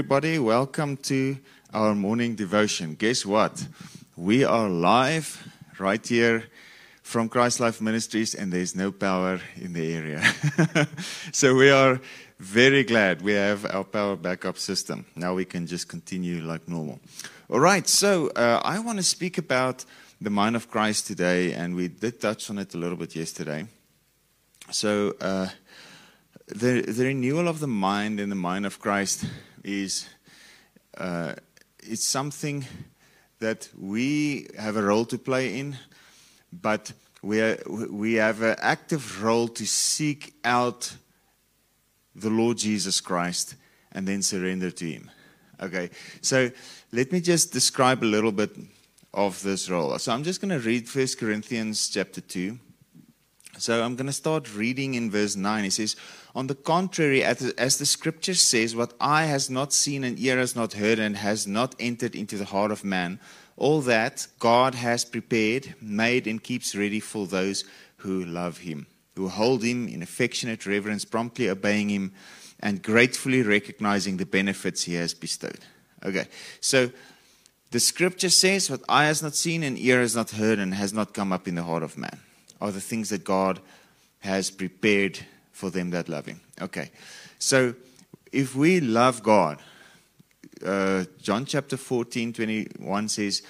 Everybody. Welcome to our morning devotion. Guess what? We are live right here from Christ Life Ministries, and there's no power in the area. so we are very glad we have our power backup system. Now we can just continue like normal. All right, so uh, I want to speak about the mind of Christ today, and we did touch on it a little bit yesterday. So, uh, the, the renewal of the mind in the mind of Christ is uh, it's something that we have a role to play in, but we, are, we have an active role to seek out the Lord Jesus Christ and then surrender to Him. Okay, so let me just describe a little bit of this role. So I'm just going to read First Corinthians chapter 2. So I'm going to start reading in verse 9. He says, On the contrary, as the scripture says, what eye has not seen and ear has not heard and has not entered into the heart of man, all that God has prepared, made, and keeps ready for those who love him, who hold him in affectionate reverence, promptly obeying him, and gratefully recognizing the benefits he has bestowed. Okay, so the scripture says, What eye has not seen and ear has not heard and has not come up in the heart of man are the things that God has prepared for them that love Him. Okay, so if we love God, uh, John chapter 14, 21 says,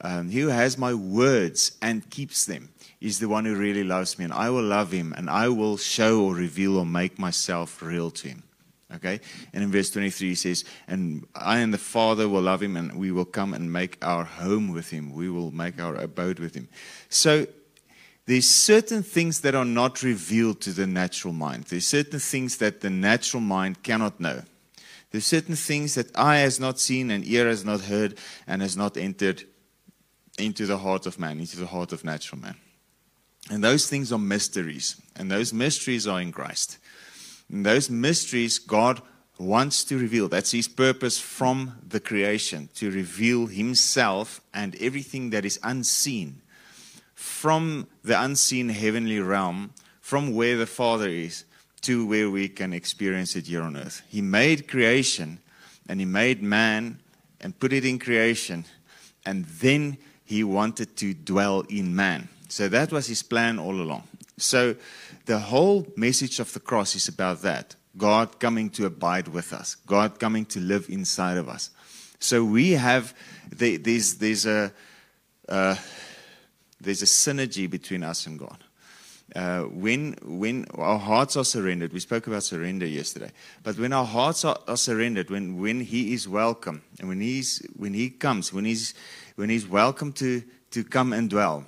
um, He who has my words and keeps them is the one who really loves me, and I will love him, and I will show or reveal or make myself real to him. Okay? And in verse 23, he says, And I and the Father will love him, and we will come and make our home with him. We will make our abode with him. So there's certain things that are not revealed to the natural mind. There's certain things that the natural mind cannot know. There's certain things that eye has not seen and ear has not heard and has not entered into the heart of man, into the heart of natural man. And those things are mysteries. And those mysteries are in Christ. And those mysteries God wants to reveal. That's his purpose from the creation, to reveal himself and everything that is unseen from the unseen heavenly realm, from where the Father is, to where we can experience it here on earth. He made creation and He made man and put it in creation, and then He wanted to dwell in man. So that was His plan all along. So the whole message of the cross is about that God coming to abide with us, God coming to live inside of us. So we have, there's, there's a, uh, there's a synergy between us and God. Uh, when when our hearts are surrendered, we spoke about surrender yesterday. But when our hearts are, are, surrendered, when when He is welcome, and when He's when He comes, when He's when He's welcome to to come and dwell,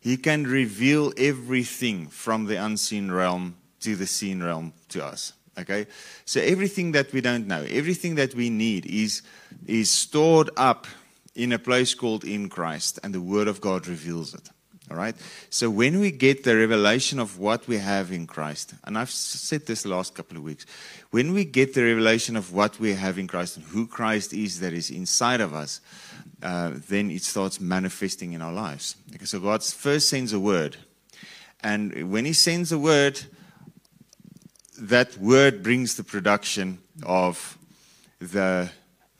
He can reveal everything from the unseen realm to the seen realm to us. Okay, so everything that we don't know, everything that we need, is is stored up in a place called in Christ, and the Word of God reveals it. All right? So when we get the revelation of what we have in Christ, and I've said this last couple of weeks, when we get the revelation of what we have in Christ and who Christ is that is inside of us, uh, then it starts manifesting in our lives. Okay, so God first sends a word. And when He sends a word, that word brings the production of the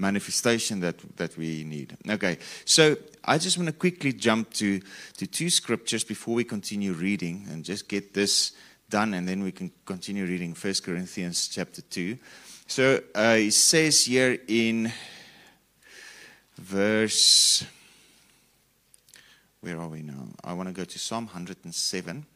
manifestation that, that we need. Okay, so I just want to quickly jump to, to two scriptures before we continue reading and just get this done, and then we can continue reading 1 Corinthians chapter 2. So uh, it says here in verse. Where are we now? I want to go to Psalm 107.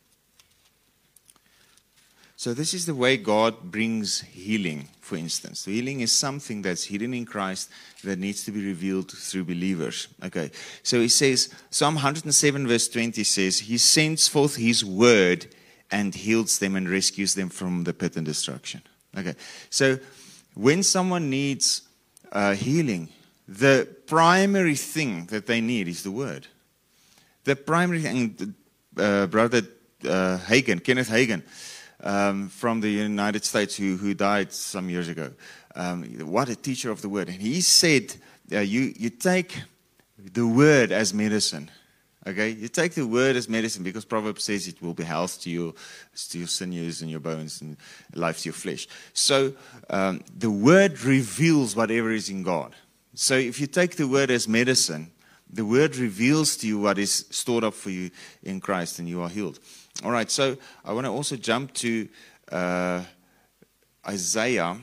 So, this is the way God brings healing, for instance. Healing is something that's hidden in Christ that needs to be revealed through believers. Okay, so he says, Psalm 107, verse 20 says, He sends forth His word and heals them and rescues them from the pit and destruction. Okay, so when someone needs uh, healing, the primary thing that they need is the word. The primary thing, uh, brother uh, Hagin, Kenneth Hagin, um, from the United States who, who died some years ago. Um, what a teacher of the word. And he said, uh, you, you take the word as medicine. Okay, you take the word as medicine because Proverbs says it will be health to your to your sinews and your bones and life to your flesh. So um, the word reveals whatever is in God. So if you take the word as medicine, the word reveals to you what is stored up for you in Christ, and you are healed. All right. So I want to also jump to uh, Isaiah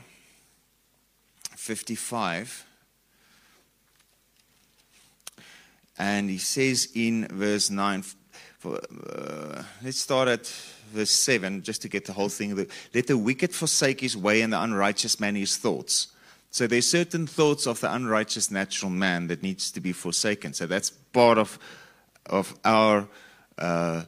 55. And he says in verse 9, for, uh, let's start at verse 7 just to get the whole thing. Let the wicked forsake his way and the unrighteous man his thoughts. So there's certain thoughts of the unrighteous natural man that needs to be forsaken. So that's part of, of our, uh,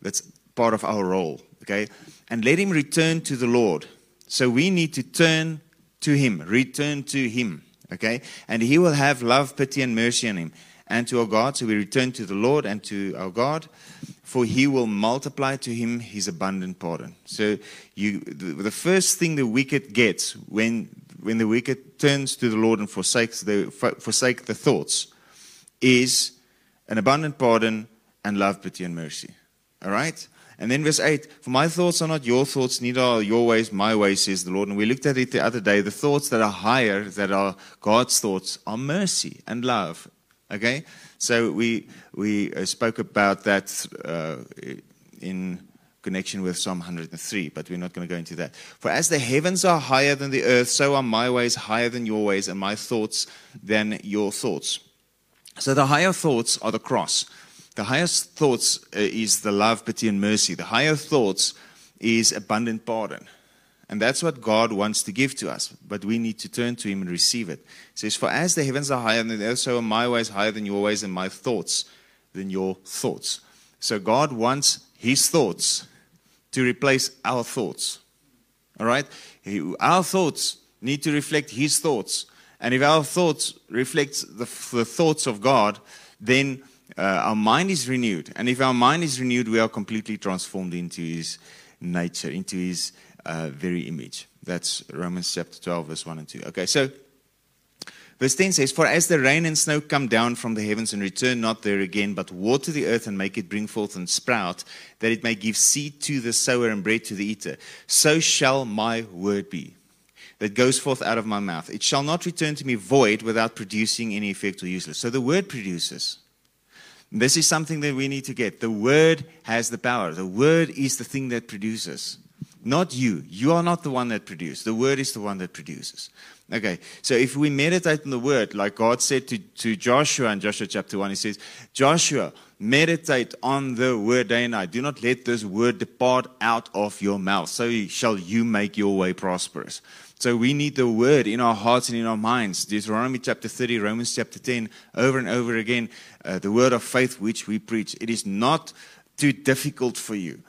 that's part of our role. Okay? And let him return to the Lord. So we need to turn to him, return to him. Okay? And he will have love, pity, and mercy on him and to our God. So we return to the Lord and to our God, for he will multiply to him his abundant pardon. So you, the, first thing the wicked gets when, when the wicked turns to the Lord and forsakes the, forsake the thoughts is an abundant pardon and love, pity, and mercy. All right? And then verse 8, for my thoughts are not your thoughts, neither are your ways my ways, says the Lord. And we looked at it the other day. The thoughts that are higher, that are God's thoughts, are mercy and love Okay, so we we uh, spoke about that uh, in connection with Psalm 103, but we're not going to go into that. For as the heavens are higher than the earth, so are my ways higher than your ways, and my thoughts than your thoughts. So the higher thoughts are the cross. The highest thoughts uh, is the love, pity, and mercy. The higher thoughts is abundant pardon. And that's what God wants to give to us. But we need to turn to Him and receive it. It says, For as the heavens are higher than the earth, so are my ways higher than your ways, and my thoughts than your thoughts. So God wants His thoughts to replace our thoughts. All right? Our thoughts need to reflect His thoughts. And if our thoughts reflect the, the thoughts of God, then uh, our mind is renewed. And if our mind is renewed, we are completely transformed into His nature, into His uh, very image. That's Romans chapter 12, verse 1 and 2. Okay, so verse 10 says, For as the rain and snow come down from the heavens and return not there again, but water the earth and make it bring forth and sprout, that it may give seed to the sower and bread to the eater, so shall my word be that goes forth out of my mouth. It shall not return to me void without producing any effect or useless. So the word produces. This is something that we need to get. The word has the power. The word is the thing that produces. Not you. You are not the one that produces. The word is the one that produces. Okay, so if we meditate on the word, like God said to, to Joshua in Joshua chapter 1, he says, Joshua, meditate on the word day and night. Do not let this word depart out of your mouth. So shall you make your way prosperous. So we need the word in our hearts and in our minds. Deuteronomy chapter 30, Romans chapter 10, over and over again, uh, the word of faith which we preach. It is not too difficult for you.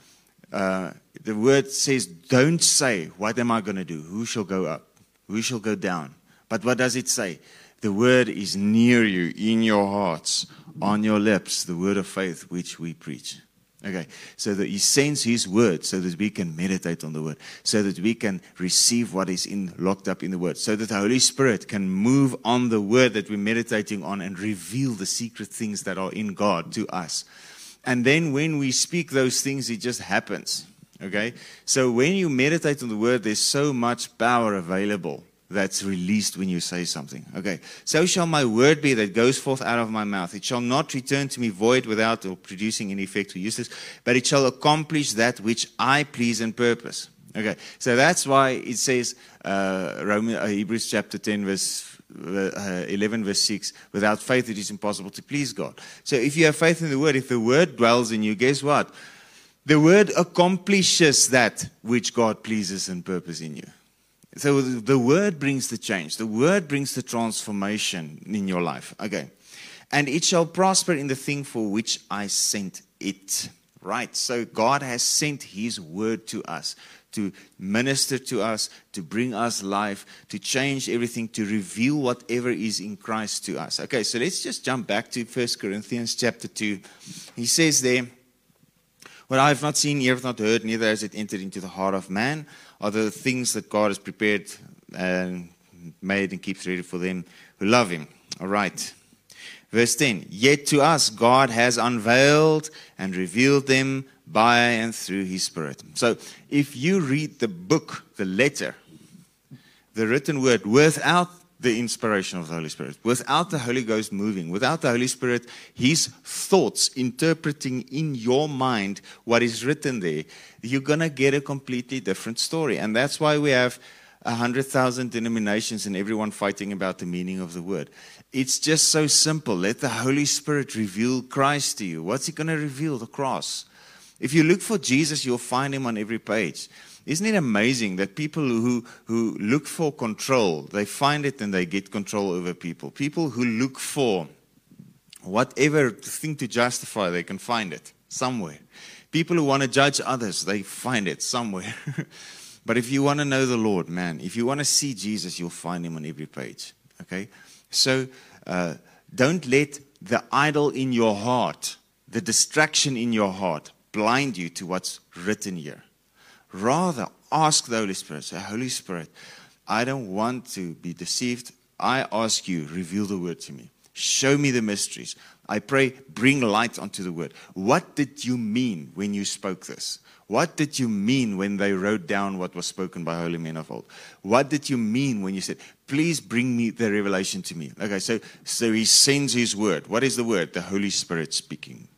Uh, the word says, Don't say, What am I going to do? Who shall go up? Who shall go down? But what does it say? The word is near you, in your hearts, on your lips, the word of faith which we preach. Okay, so that He sends His word so that we can meditate on the word, so that we can receive what is in locked up in the word, so that the Holy Spirit can move on the word that we're meditating on and reveal the secret things that are in God to us. And then when we speak those things, it just happens. Okay? So when you meditate on the word, there's so much power available that's released when you say something. Okay. So shall my word be that goes forth out of my mouth. It shall not return to me void without or producing any effect or useless, but it shall accomplish that which I please and purpose. Okay. So that's why it says, uh, uh, Hebrews chapter 10 verse uh, 11 verse 6 without faith it is impossible to please god so if you have faith in the word if the word dwells in you guess what the word accomplishes that which God pleases and purpose in you. So the word brings the change. The word brings the transformation in your life. Okay. And it shall prosper in the thing for which I sent it. Right. So God has sent his word to us to minister to us, to bring us life, to change everything, to reveal whatever is in Christ to us. Okay, so let's just jump back to 1 Corinthians chapter 2. He says there, what I have not seen, ear have not heard, neither has it entered into the heart of man, are the things that God has prepared and made and keeps ready for them who love Him. All right. Verse 10 Yet to us God has unveiled and revealed them by and through his Spirit. So if you read the book, the letter, the written word, without the inspiration of the Holy Spirit, without the Holy Ghost moving, without the Holy Spirit, his thoughts interpreting in your mind what is written there, you're going to get a completely different story. And that's why we have a hundred thousand denominations and everyone fighting about the meaning of the word. It's just so simple. Let the Holy Spirit reveal Christ to you. What's He going to reveal? The cross. If you look for Jesus, you'll find Him on every page. Isn't it amazing that people who, who look for control, they find it and they get control over people? People who look for whatever thing to justify, they can find it somewhere. People who want to judge others, they find it somewhere. But if you want to know the Lord, man, if you want to see Jesus, you'll find him on every page. Okay? So uh, don't let the idol in your heart, the distraction in your heart, blind you to what's written here. Rather, ask the Holy Spirit, say, Holy Spirit, I don't want to be deceived. I ask you, reveal the word to me. Show me the mysteries. I pray, bring light onto the word. What did you mean when you spoke this? What did you mean when they wrote down what was spoken by holy men of old? What did you mean when you said, please bring me the revelation to me? Okay, so, so he sends his word. What is the word? The Holy Spirit speaking.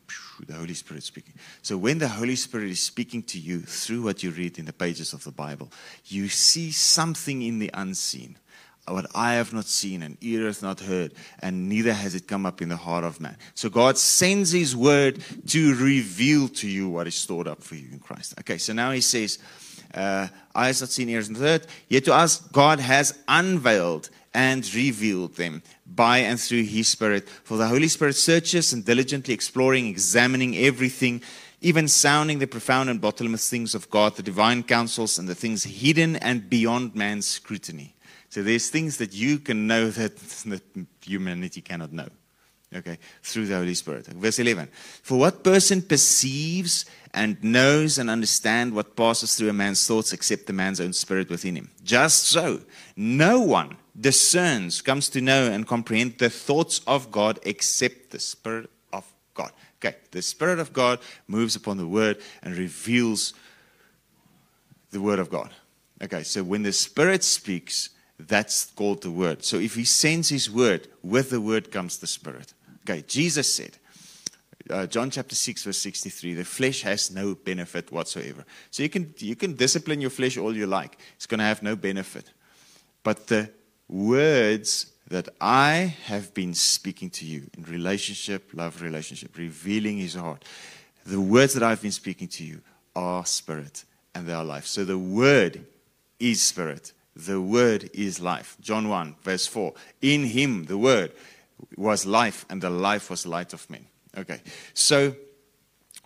The Holy Spirit speaking. So when the Holy Spirit is speaking to you through what you read in the pages of the Bible, you see something in the unseen what I have not seen and ear hath not heard, and neither has it come up in the heart of man. So God sends His word to reveal to you what is stored up for you in Christ. Okay, so now He says, uh, eyes not seen, ears not heard, yet to us God has unveiled and revealed them by and through His Spirit. For the Holy Spirit searches and diligently exploring, examining everything, even sounding the profound and bottomless things of God, the divine counsels, and the things hidden and beyond man's scrutiny. So there's things that you can know that, that humanity cannot know. Okay, through the Holy Spirit. Verse 11. For what person perceives and knows and understands what passes through a man's thoughts except the man's own spirit within him? Just so, no one discerns, comes to know and comprehend the thoughts of God except the Spirit of God. Okay, the Spirit of God moves upon the Word and reveals the Word of God. Okay, so when the Spirit speaks, that's called the Word. So if He sends His Word, with the Word comes the Spirit. Okay, Jesus said, uh, John chapter 6, verse 63, the flesh has no benefit whatsoever. So you can, you can discipline your flesh all you like, it's going to have no benefit. But the words that I have been speaking to you in relationship, love relationship, revealing His heart, the words that I've been speaking to you are spirit and they are life. So the Word is spirit the Word is life. John 1, verse 4. In Him, the Word, was life, and the life was light of men. Okay, so,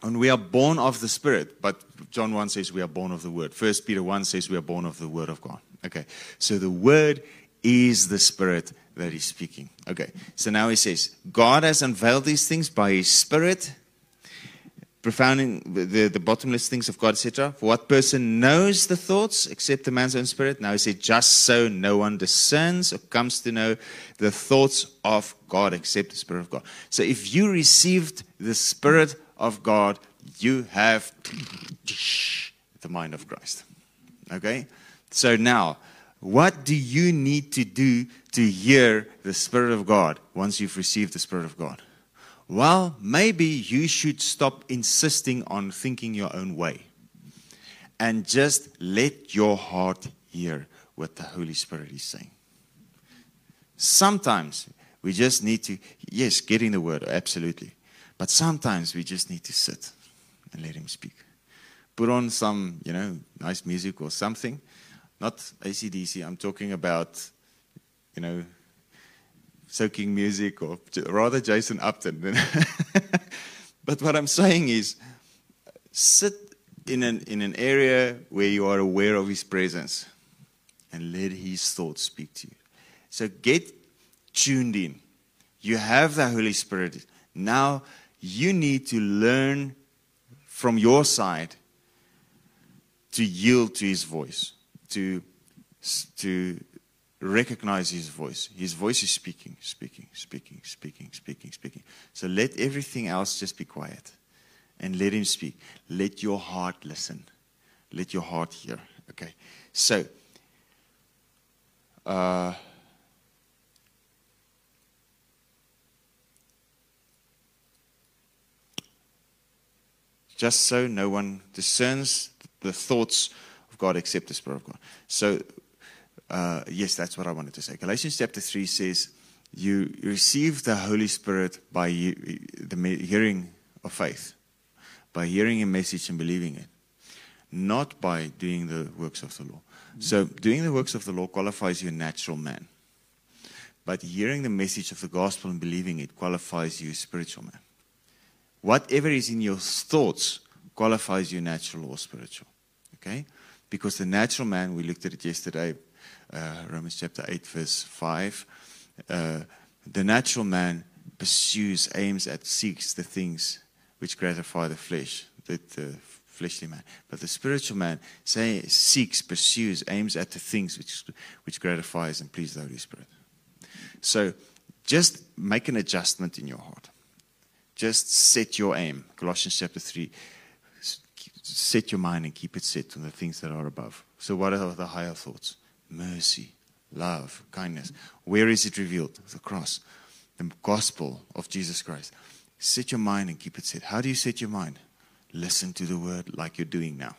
and we are born of the Spirit, but John 1 says we are born of the Word. First Peter 1 says we are born of the Word of God. Okay, so the Word is the Spirit that is speaking. Okay, so now he says, God has unveiled these things by His Spirit profounding the, the bottomless things of God, etc. For what person knows the thoughts except the man's own spirit? Now he said, just so no one discerns or comes to know the thoughts of God except the Spirit of God. So if you received the Spirit of God, you have the mind of Christ. Okay? So now, what do you need to do to hear the Spirit of God once you've received the Spirit of God? well, maybe you should stop insisting on thinking your own way and just let your heart hear what the Holy Spirit is saying. Sometimes we just need to, yes, get in the Word, absolutely. But sometimes we just need to sit and let Him speak. Put on some, you know, nice music or something. Not ACDC, I'm talking about, you know, soaking music, or rather Jason Upton. but what I'm saying is, sit in an, in an area where you are aware of His presence and let His thoughts speak to you. So get tuned in. You have the Holy Spirit. Now you need to learn from your side to yield to His voice, to, to recognize his voice. His voice is speaking, speaking, speaking, speaking, speaking, speaking. So let everything else just be quiet and let him speak. Let your heart listen. Let your heart hear. Okay. So, uh, just so no one discerns the thoughts of God except the Spirit of God. So, uh, yes, that's what I wanted to say. Galatians chapter 3 says, You receive the Holy Spirit by the hearing of faith, by hearing a message and believing it, not by doing the works of the law. So, doing the works of the law qualifies you a natural man. But hearing the message of the gospel and believing it qualifies you a spiritual man. Whatever is in your thoughts qualifies you natural or spiritual. Okay? Because the natural man, we looked at it yesterday, uh, Romans chapter 8, verse 5. Uh, the natural man pursues, aims at, seeks the things which gratify the flesh, the, the fleshly man. But the spiritual man say, seeks, pursues, aims at the things which, which gratifies and please the Holy Spirit. So just make an adjustment in your heart. Just set your aim. Colossians chapter 3 set your mind and keep it set on the things that are above. So, what are the higher thoughts? Mercy, love, kindness. Where is it revealed? The cross, the gospel of Jesus Christ. Set your mind and keep it set. How do you set your mind? Listen to the word like you're doing now,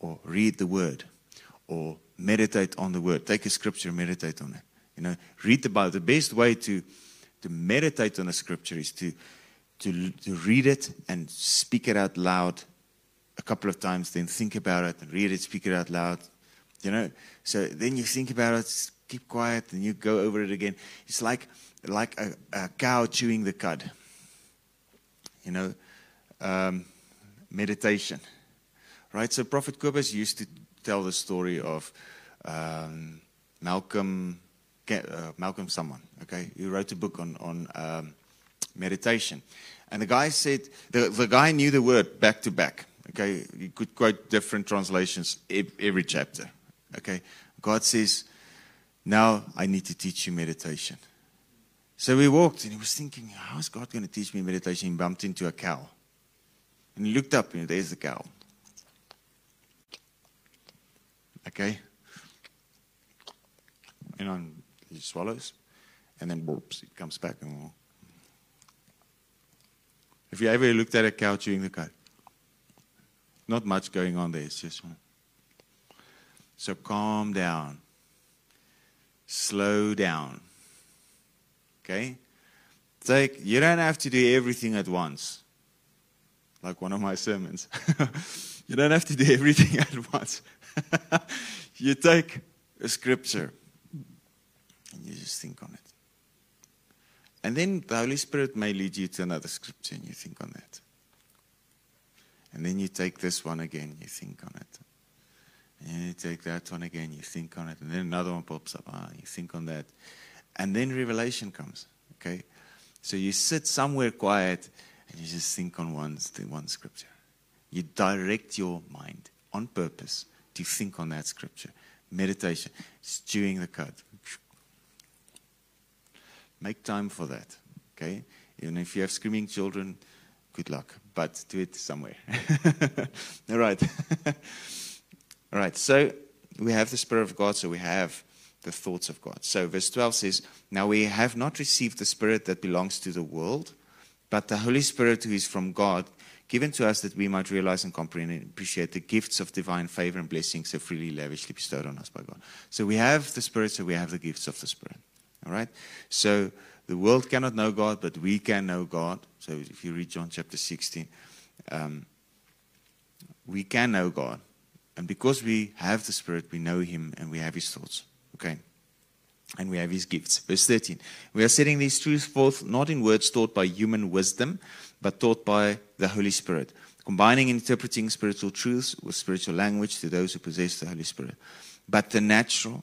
or read the word, or meditate on the word. Take a scripture, meditate on it. You know, read the Bible. The best way to to meditate on a scripture is to to, to read it and speak it out loud a couple of times, then think about it and read it, speak it out loud. You know, so then you think about it, keep quiet, and you go over it again. It's like like a, a cow chewing the cud. You know, um, meditation, right? So Prophet Kobus used to tell the story of um, Malcolm uh, Malcolm someone. Okay, he wrote a book on on um, meditation, and the guy said the the guy knew the word back to back. Okay, you could quote different translations every chapter. Okay, God says, Now I need to teach you meditation. So we walked and he was thinking, How is God going to teach me meditation? He bumped into a cow. And he looked up and there's the cow. Okay? And on, he swallows and then burps. It comes back. And, Have you ever looked at a cow chewing the cud? Not much going on there. It's just. Hmm. So calm down. Slow down. Okay? Take you don't have to do everything at once. Like one of my sermons. you don't have to do everything at once. you take a scripture and you just think on it. And then the Holy Spirit may lead you to another scripture and you think on that. And then you take this one again, you think on it. And you take that one again, you think on it. And then another one pops up, ah, you think on that. And then revelation comes, okay? So you sit somewhere quiet and you just think on one, one scripture. You direct your mind on purpose to think on that scripture. Meditation, stewing the cud. Make time for that, okay? Even if you have screaming children, good luck but do it somewhere. All right. All right. So we have the Spirit of God, so we have the thoughts of God. So verse 12 says, Now we have not received the Spirit that belongs to the world, but the Holy Spirit who is from God, given to us that we might realize and comprehend and appreciate the gifts of divine favor and blessings so freely, lavishly bestowed on us by God. So we have the Spirit, so we have the gifts of the Spirit. All right? So the world cannot know God, but we can know God. So if you read John chapter 16, um, we can know God. And because we have the Spirit, we know Him and we have His thoughts. Okay? And we have His gifts. Verse 13. We are setting these truths forth not in words taught by human wisdom, but taught by the Holy Spirit, combining and interpreting spiritual truths with spiritual language to those who possess the Holy Spirit. But the natural,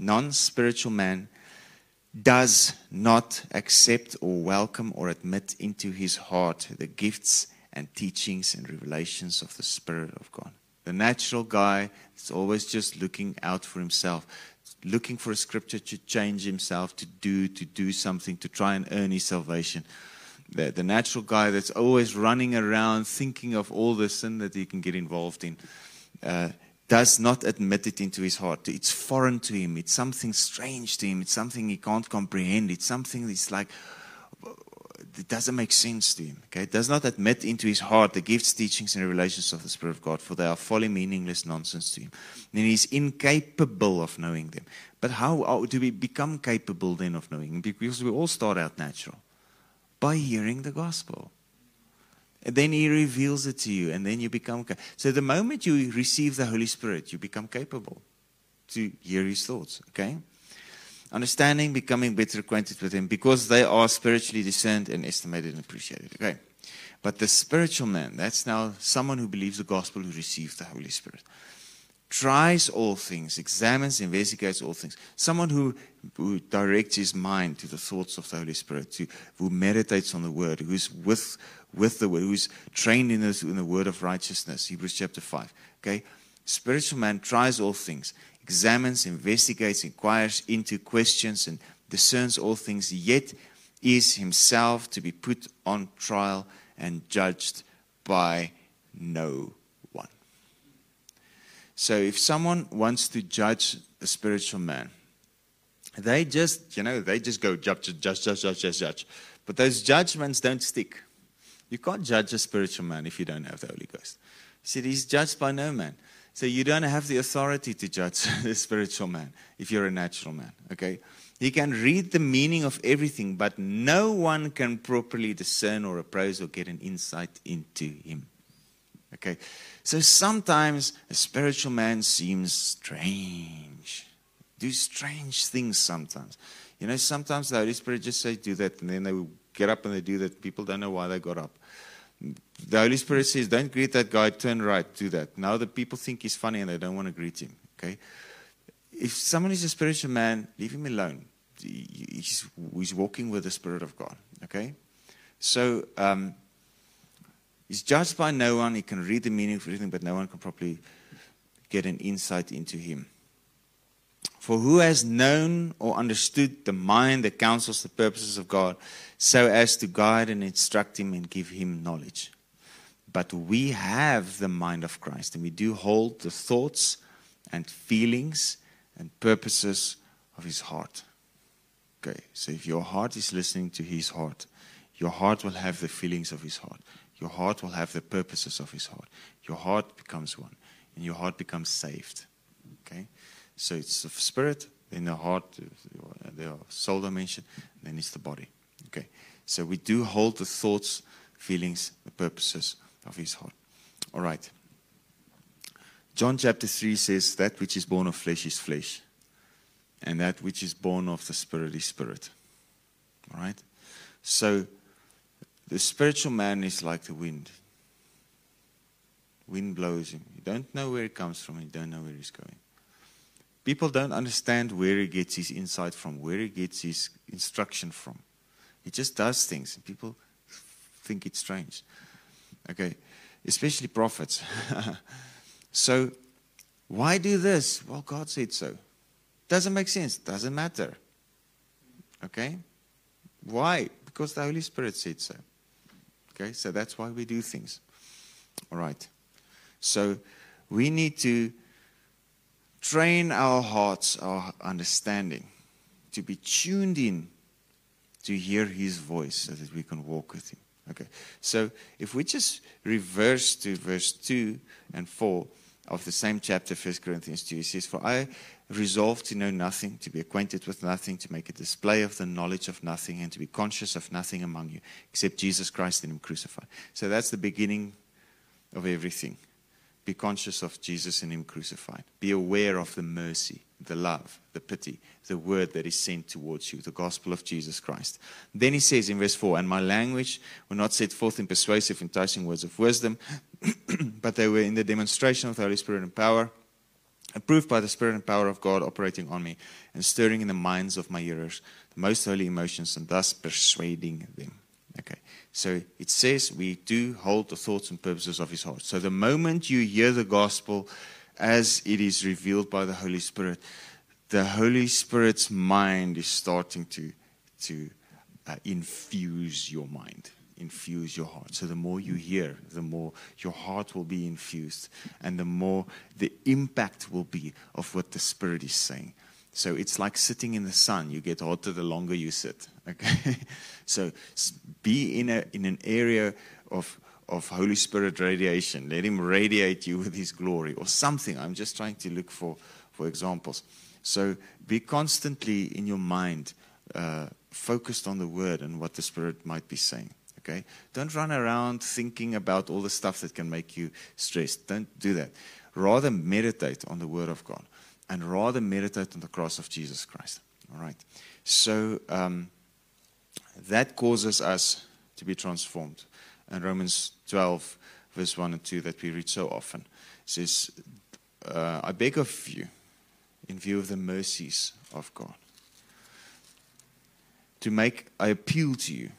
non spiritual man does not accept or welcome or admit into his heart the gifts and teachings and revelations of the Spirit of God. The natural guy is always just looking out for himself, looking for a scripture to change himself, to do, to do something, to try and earn his salvation. The, the natural guy that's always running around thinking of all the sin that he can get involved in uh, does not admit it into his heart. It's foreign to him. It's something strange to him. It's something he can't comprehend. It's something that's like, it doesn't make sense to him. Okay, it does not admit into his heart the gifts, teachings, and revelations of the Spirit of God, for they are folly, meaningless nonsense to him. And he's incapable of knowing them. But how do we become capable then of knowing? Because we all start out natural by hearing the gospel. And then he reveals it to you, and then you become. So the moment you receive the Holy Spirit, you become capable to hear his thoughts. Okay? understanding, becoming better acquainted with Him, because they are spiritually discerned and estimated and appreciated. Okay. But the spiritual man, that's now someone who believes the gospel, who receives the Holy Spirit, tries all things, examines, investigates all things. Someone who, who directs his mind to the thoughts of the Holy Spirit, to, who meditates on the Word, who's with, with the Word, who's trained in, this, in the Word of righteousness. Hebrews chapter 5. Okay? Spiritual man tries all things, examines, investigates, inquires into questions, and discerns all things, yet is himself to be put on trial and judged by no one. So if someone wants to judge a spiritual man, they just, you know, they just go judge, judge, judge, judge, judge, judge. But those judgments don't stick. You can't judge a spiritual man if you don't have the Holy Ghost. He said he's judged by no man. So you don't have the authority to judge the spiritual man if you're a natural man, okay? He can read the meaning of everything, but no one can properly discern or appraise or get an insight into him. Okay? So sometimes a spiritual man seems strange. Do strange things sometimes. You know, sometimes the Holy Spirit just says, do that, and then they get up and they do that. People don't know why they got up the Holy Spirit says, Don't greet that guy, turn right, do that. Now the people think he's funny and they don't want to greet him. Okay? If someone is a spiritual man, leave him alone. He's, he's walking with the Spirit of God. Okay? So um, he's judged by no one. He can read the meaning of everything, but no one can properly get an insight into him. For who has known or understood the mind, the counsels, the purposes of God, so as to guide and instruct him and give him knowledge? But we have the mind of Christ, and we do hold the thoughts and feelings and purposes of his heart. Okay, so if your heart is listening to his heart, your heart will have the feelings of his heart. Your heart will have the purposes of his heart. Your heart becomes one, and your heart becomes saved. Okay? So it's the spirit, then the heart, the soul dimension, then it's the body. Okay. So we do hold the thoughts, feelings, the purposes of his heart. All right. John chapter 3 says, That which is born of flesh is flesh, and that which is born of the spirit is spirit. All right. So the spiritual man is like the wind. Wind blows him. You don't know where it comes from, you don't know where he's going. People don't understand where he gets his insight from, where he gets his instruction from. He just does things, and people think it's strange. Okay, especially prophets. so, why do this? Well, God said so. Doesn't make sense. Doesn't matter. Okay? Why? Because the Holy Spirit said so. Okay, so that's why we do things. All right. So, we need to train our hearts, our understanding, to be tuned in to hear His voice so that we can walk with Him. Okay, so if we just reverse to verse 2 and 4 of the same chapter, 1 Corinthians 2, it says, For I resolved to know nothing, to be acquainted with nothing, to make a display of the knowledge of nothing, and to be conscious of nothing among you except Jesus Christ and Him crucified. So that's the beginning of everything. Be conscious of Jesus and Him crucified. Be aware of the mercy, the love, the pity, the word that is sent towards you, the gospel of Jesus Christ. Then he says in verse 4 And my language were not set forth in persuasive, enticing words of wisdom, but they were in the demonstration of the Holy Spirit and power, approved by the Spirit and power of God operating on me, and stirring in the minds of my hearers the most holy emotions, and thus persuading them. Okay. So it says we do hold the thoughts and purposes of his heart. So the moment you hear the gospel as it is revealed by the Holy Spirit, the Holy Spirit's mind is starting to, to uh, infuse your mind, infuse your heart. So the more you hear, the more your heart will be infused, and the more the impact will be of what the Spirit is saying. So it's like sitting in the sun. You get hotter the longer you sit. Okay, so be in a in an area of of Holy Spirit radiation. Let Him radiate you with His glory, or something. I'm just trying to look for for examples. So be constantly in your mind uh, focused on the Word and what the Spirit might be saying. Okay, don't run around thinking about all the stuff that can make you stressed. Don't do that. Rather meditate on the Word of God and rather meditate on the cross of Jesus Christ. All right. So um, that causes us to be transformed. And Romans 12, verse 1 and 2, that we read so often, says, uh, I beg of you, in view of the mercies of God, to make, I appeal to you.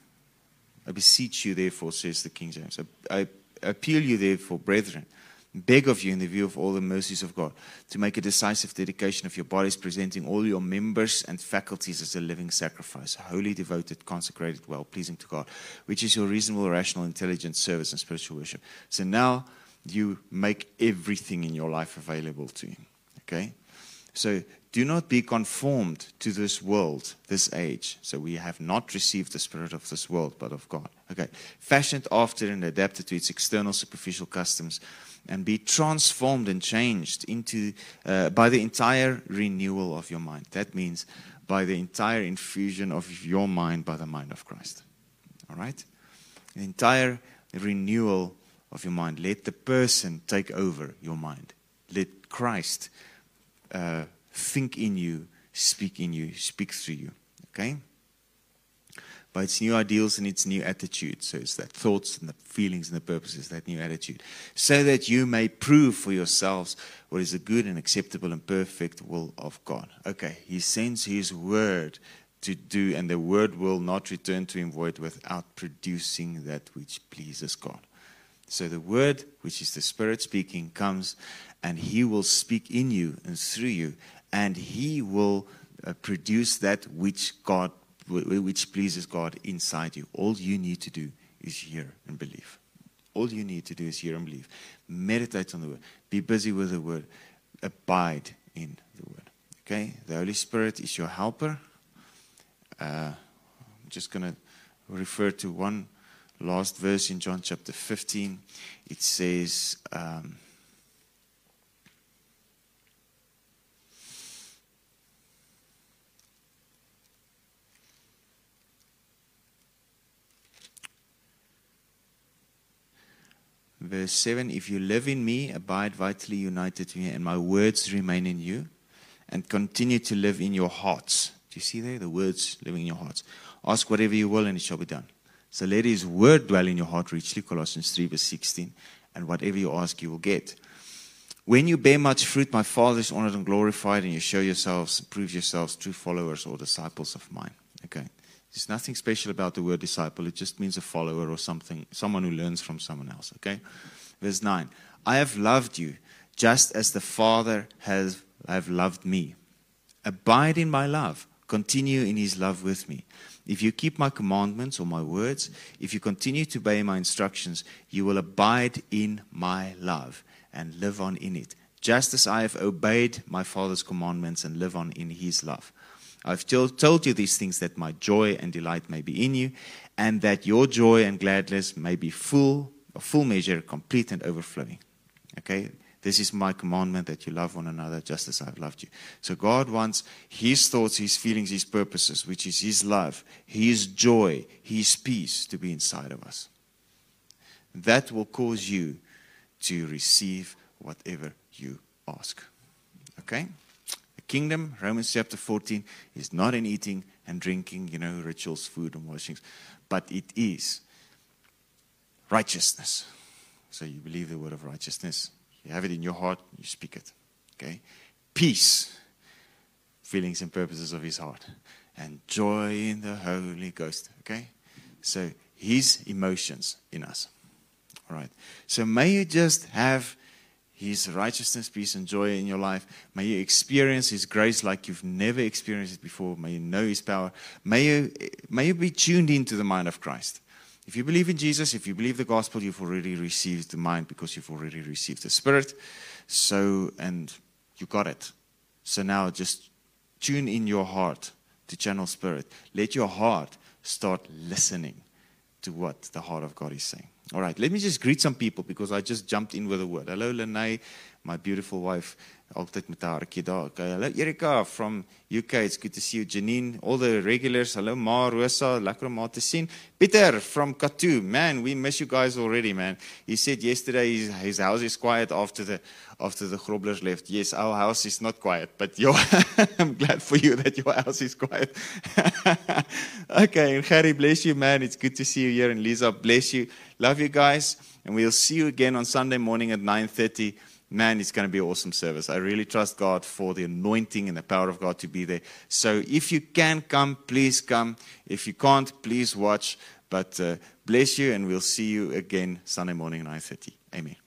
I beseech you, therefore, says the King James. I, I appeal you, therefore, brethren beg of you, in the view of all the mercies of God, to make a decisive dedication of your bodies, presenting all your members and faculties as a living sacrifice, holy, devoted, consecrated, well pleasing to God, which is your reasonable, rational, intelligent service and spiritual worship. So now you make everything in your life available to Him. Okay? So do not be conformed to this world, this age. So we have not received the spirit of this world, but of God. Okay. Fashioned after and adapted to its external superficial customs and be transformed and changed into uh, by the entire renewal of your mind. That means by the entire infusion of your mind by the mind of Christ. All right? The entire renewal of your mind. Let the person take over your mind. Let Christ uh, think in you, speak in you, speak through you. Okay? By its new ideals and its new attitude. So it's that thoughts and the feelings and the purposes, that new attitude. So that you may prove for yourselves what is the good and acceptable and perfect will of God. Okay, He sends His word to do, and the word will not return to Him void without producing that which pleases God. So the word, which is the Spirit speaking, comes and He will speak in you and through you, and He will uh, produce that which God which pleases God inside you. All you need to do is hear and believe. All you need to do is hear and believe. Meditate on the word. Be busy with the word. Abide in the word. Okay? The Holy Spirit is your helper. Uh, I'm just going to refer to one last verse in John chapter 15. It says, um, Verse 7 If you live in me, abide vitally united to me, and my words remain in you, and continue to live in your hearts. Do you see there? The words living in your hearts. Ask whatever you will, and it shall be done. So let his word dwell in your heart richly, Colossians 3, verse 16, and whatever you ask, you will get. When you bear much fruit, my Father is honored and glorified, and you show yourselves, prove yourselves true followers or disciples of mine. Okay. There's nothing special about the word disciple. It just means a follower or something, someone who learns from someone else. Okay? Verse 9. I have loved you just as the Father has have loved me. Abide in my love. Continue in his love with me. If you keep my commandments or my words, if you continue to obey my instructions, you will abide in my love and live on in it, just as I have obeyed my Father's commandments and live on in his love. I've told you these things that my joy and delight may be in you, and that your joy and gladness may be full, a full measure, complete and overflowing. Okay? This is my commandment that you love one another just as I've loved you. So God wants His thoughts, His feelings, His purposes, which is His love, His joy, His peace to be inside of us. That will cause you to receive whatever you ask. Okay? Kingdom, Romans chapter 14, is not in eating and drinking, you know, rituals, food, and washings, but it is righteousness. So you believe the word of righteousness, you have it in your heart, you speak it. Okay? Peace, feelings and purposes of his heart, and joy in the Holy Ghost. Okay? So his emotions in us. All right. So may you just have His righteousness, peace, and joy in your life. May you experience His grace like you've never experienced it before. May you know His power. May you, may you be tuned into the mind of Christ. If you believe in Jesus, if you believe the gospel, you've already received the mind because you've already received the Spirit. So, and you got it. So now just tune in your heart to channel Spirit. Let your heart start listening to what the heart of God is saying. All right, let me just greet some people because I just jumped in with a word. Hello, Lene, my beautiful wife. Altyd met haar hartjie daar. Okay, hello Erika from UK. It's good to see you. Janine, all the regulars. Hello Ma, Rosa, lekker om haar te sien. Peter from Katu. Man, we miss you guys already, man. He said yesterday his, his house is quiet after the after the Groblers left. Yes, our house is not quiet, but your I'm glad for you that your house is quiet. okay, and Harry, bless you, man. It's good to see you here and Lisa, bless you. Love you guys, and we'll see you again on Sunday morning at 9:30 man, it's going to be awesome service. I really trust God for the anointing and the power of God to be there. So if you can come, please come. If you can't, please watch. But uh, bless you, and we'll see you again Sunday morning, 9.30. Amen.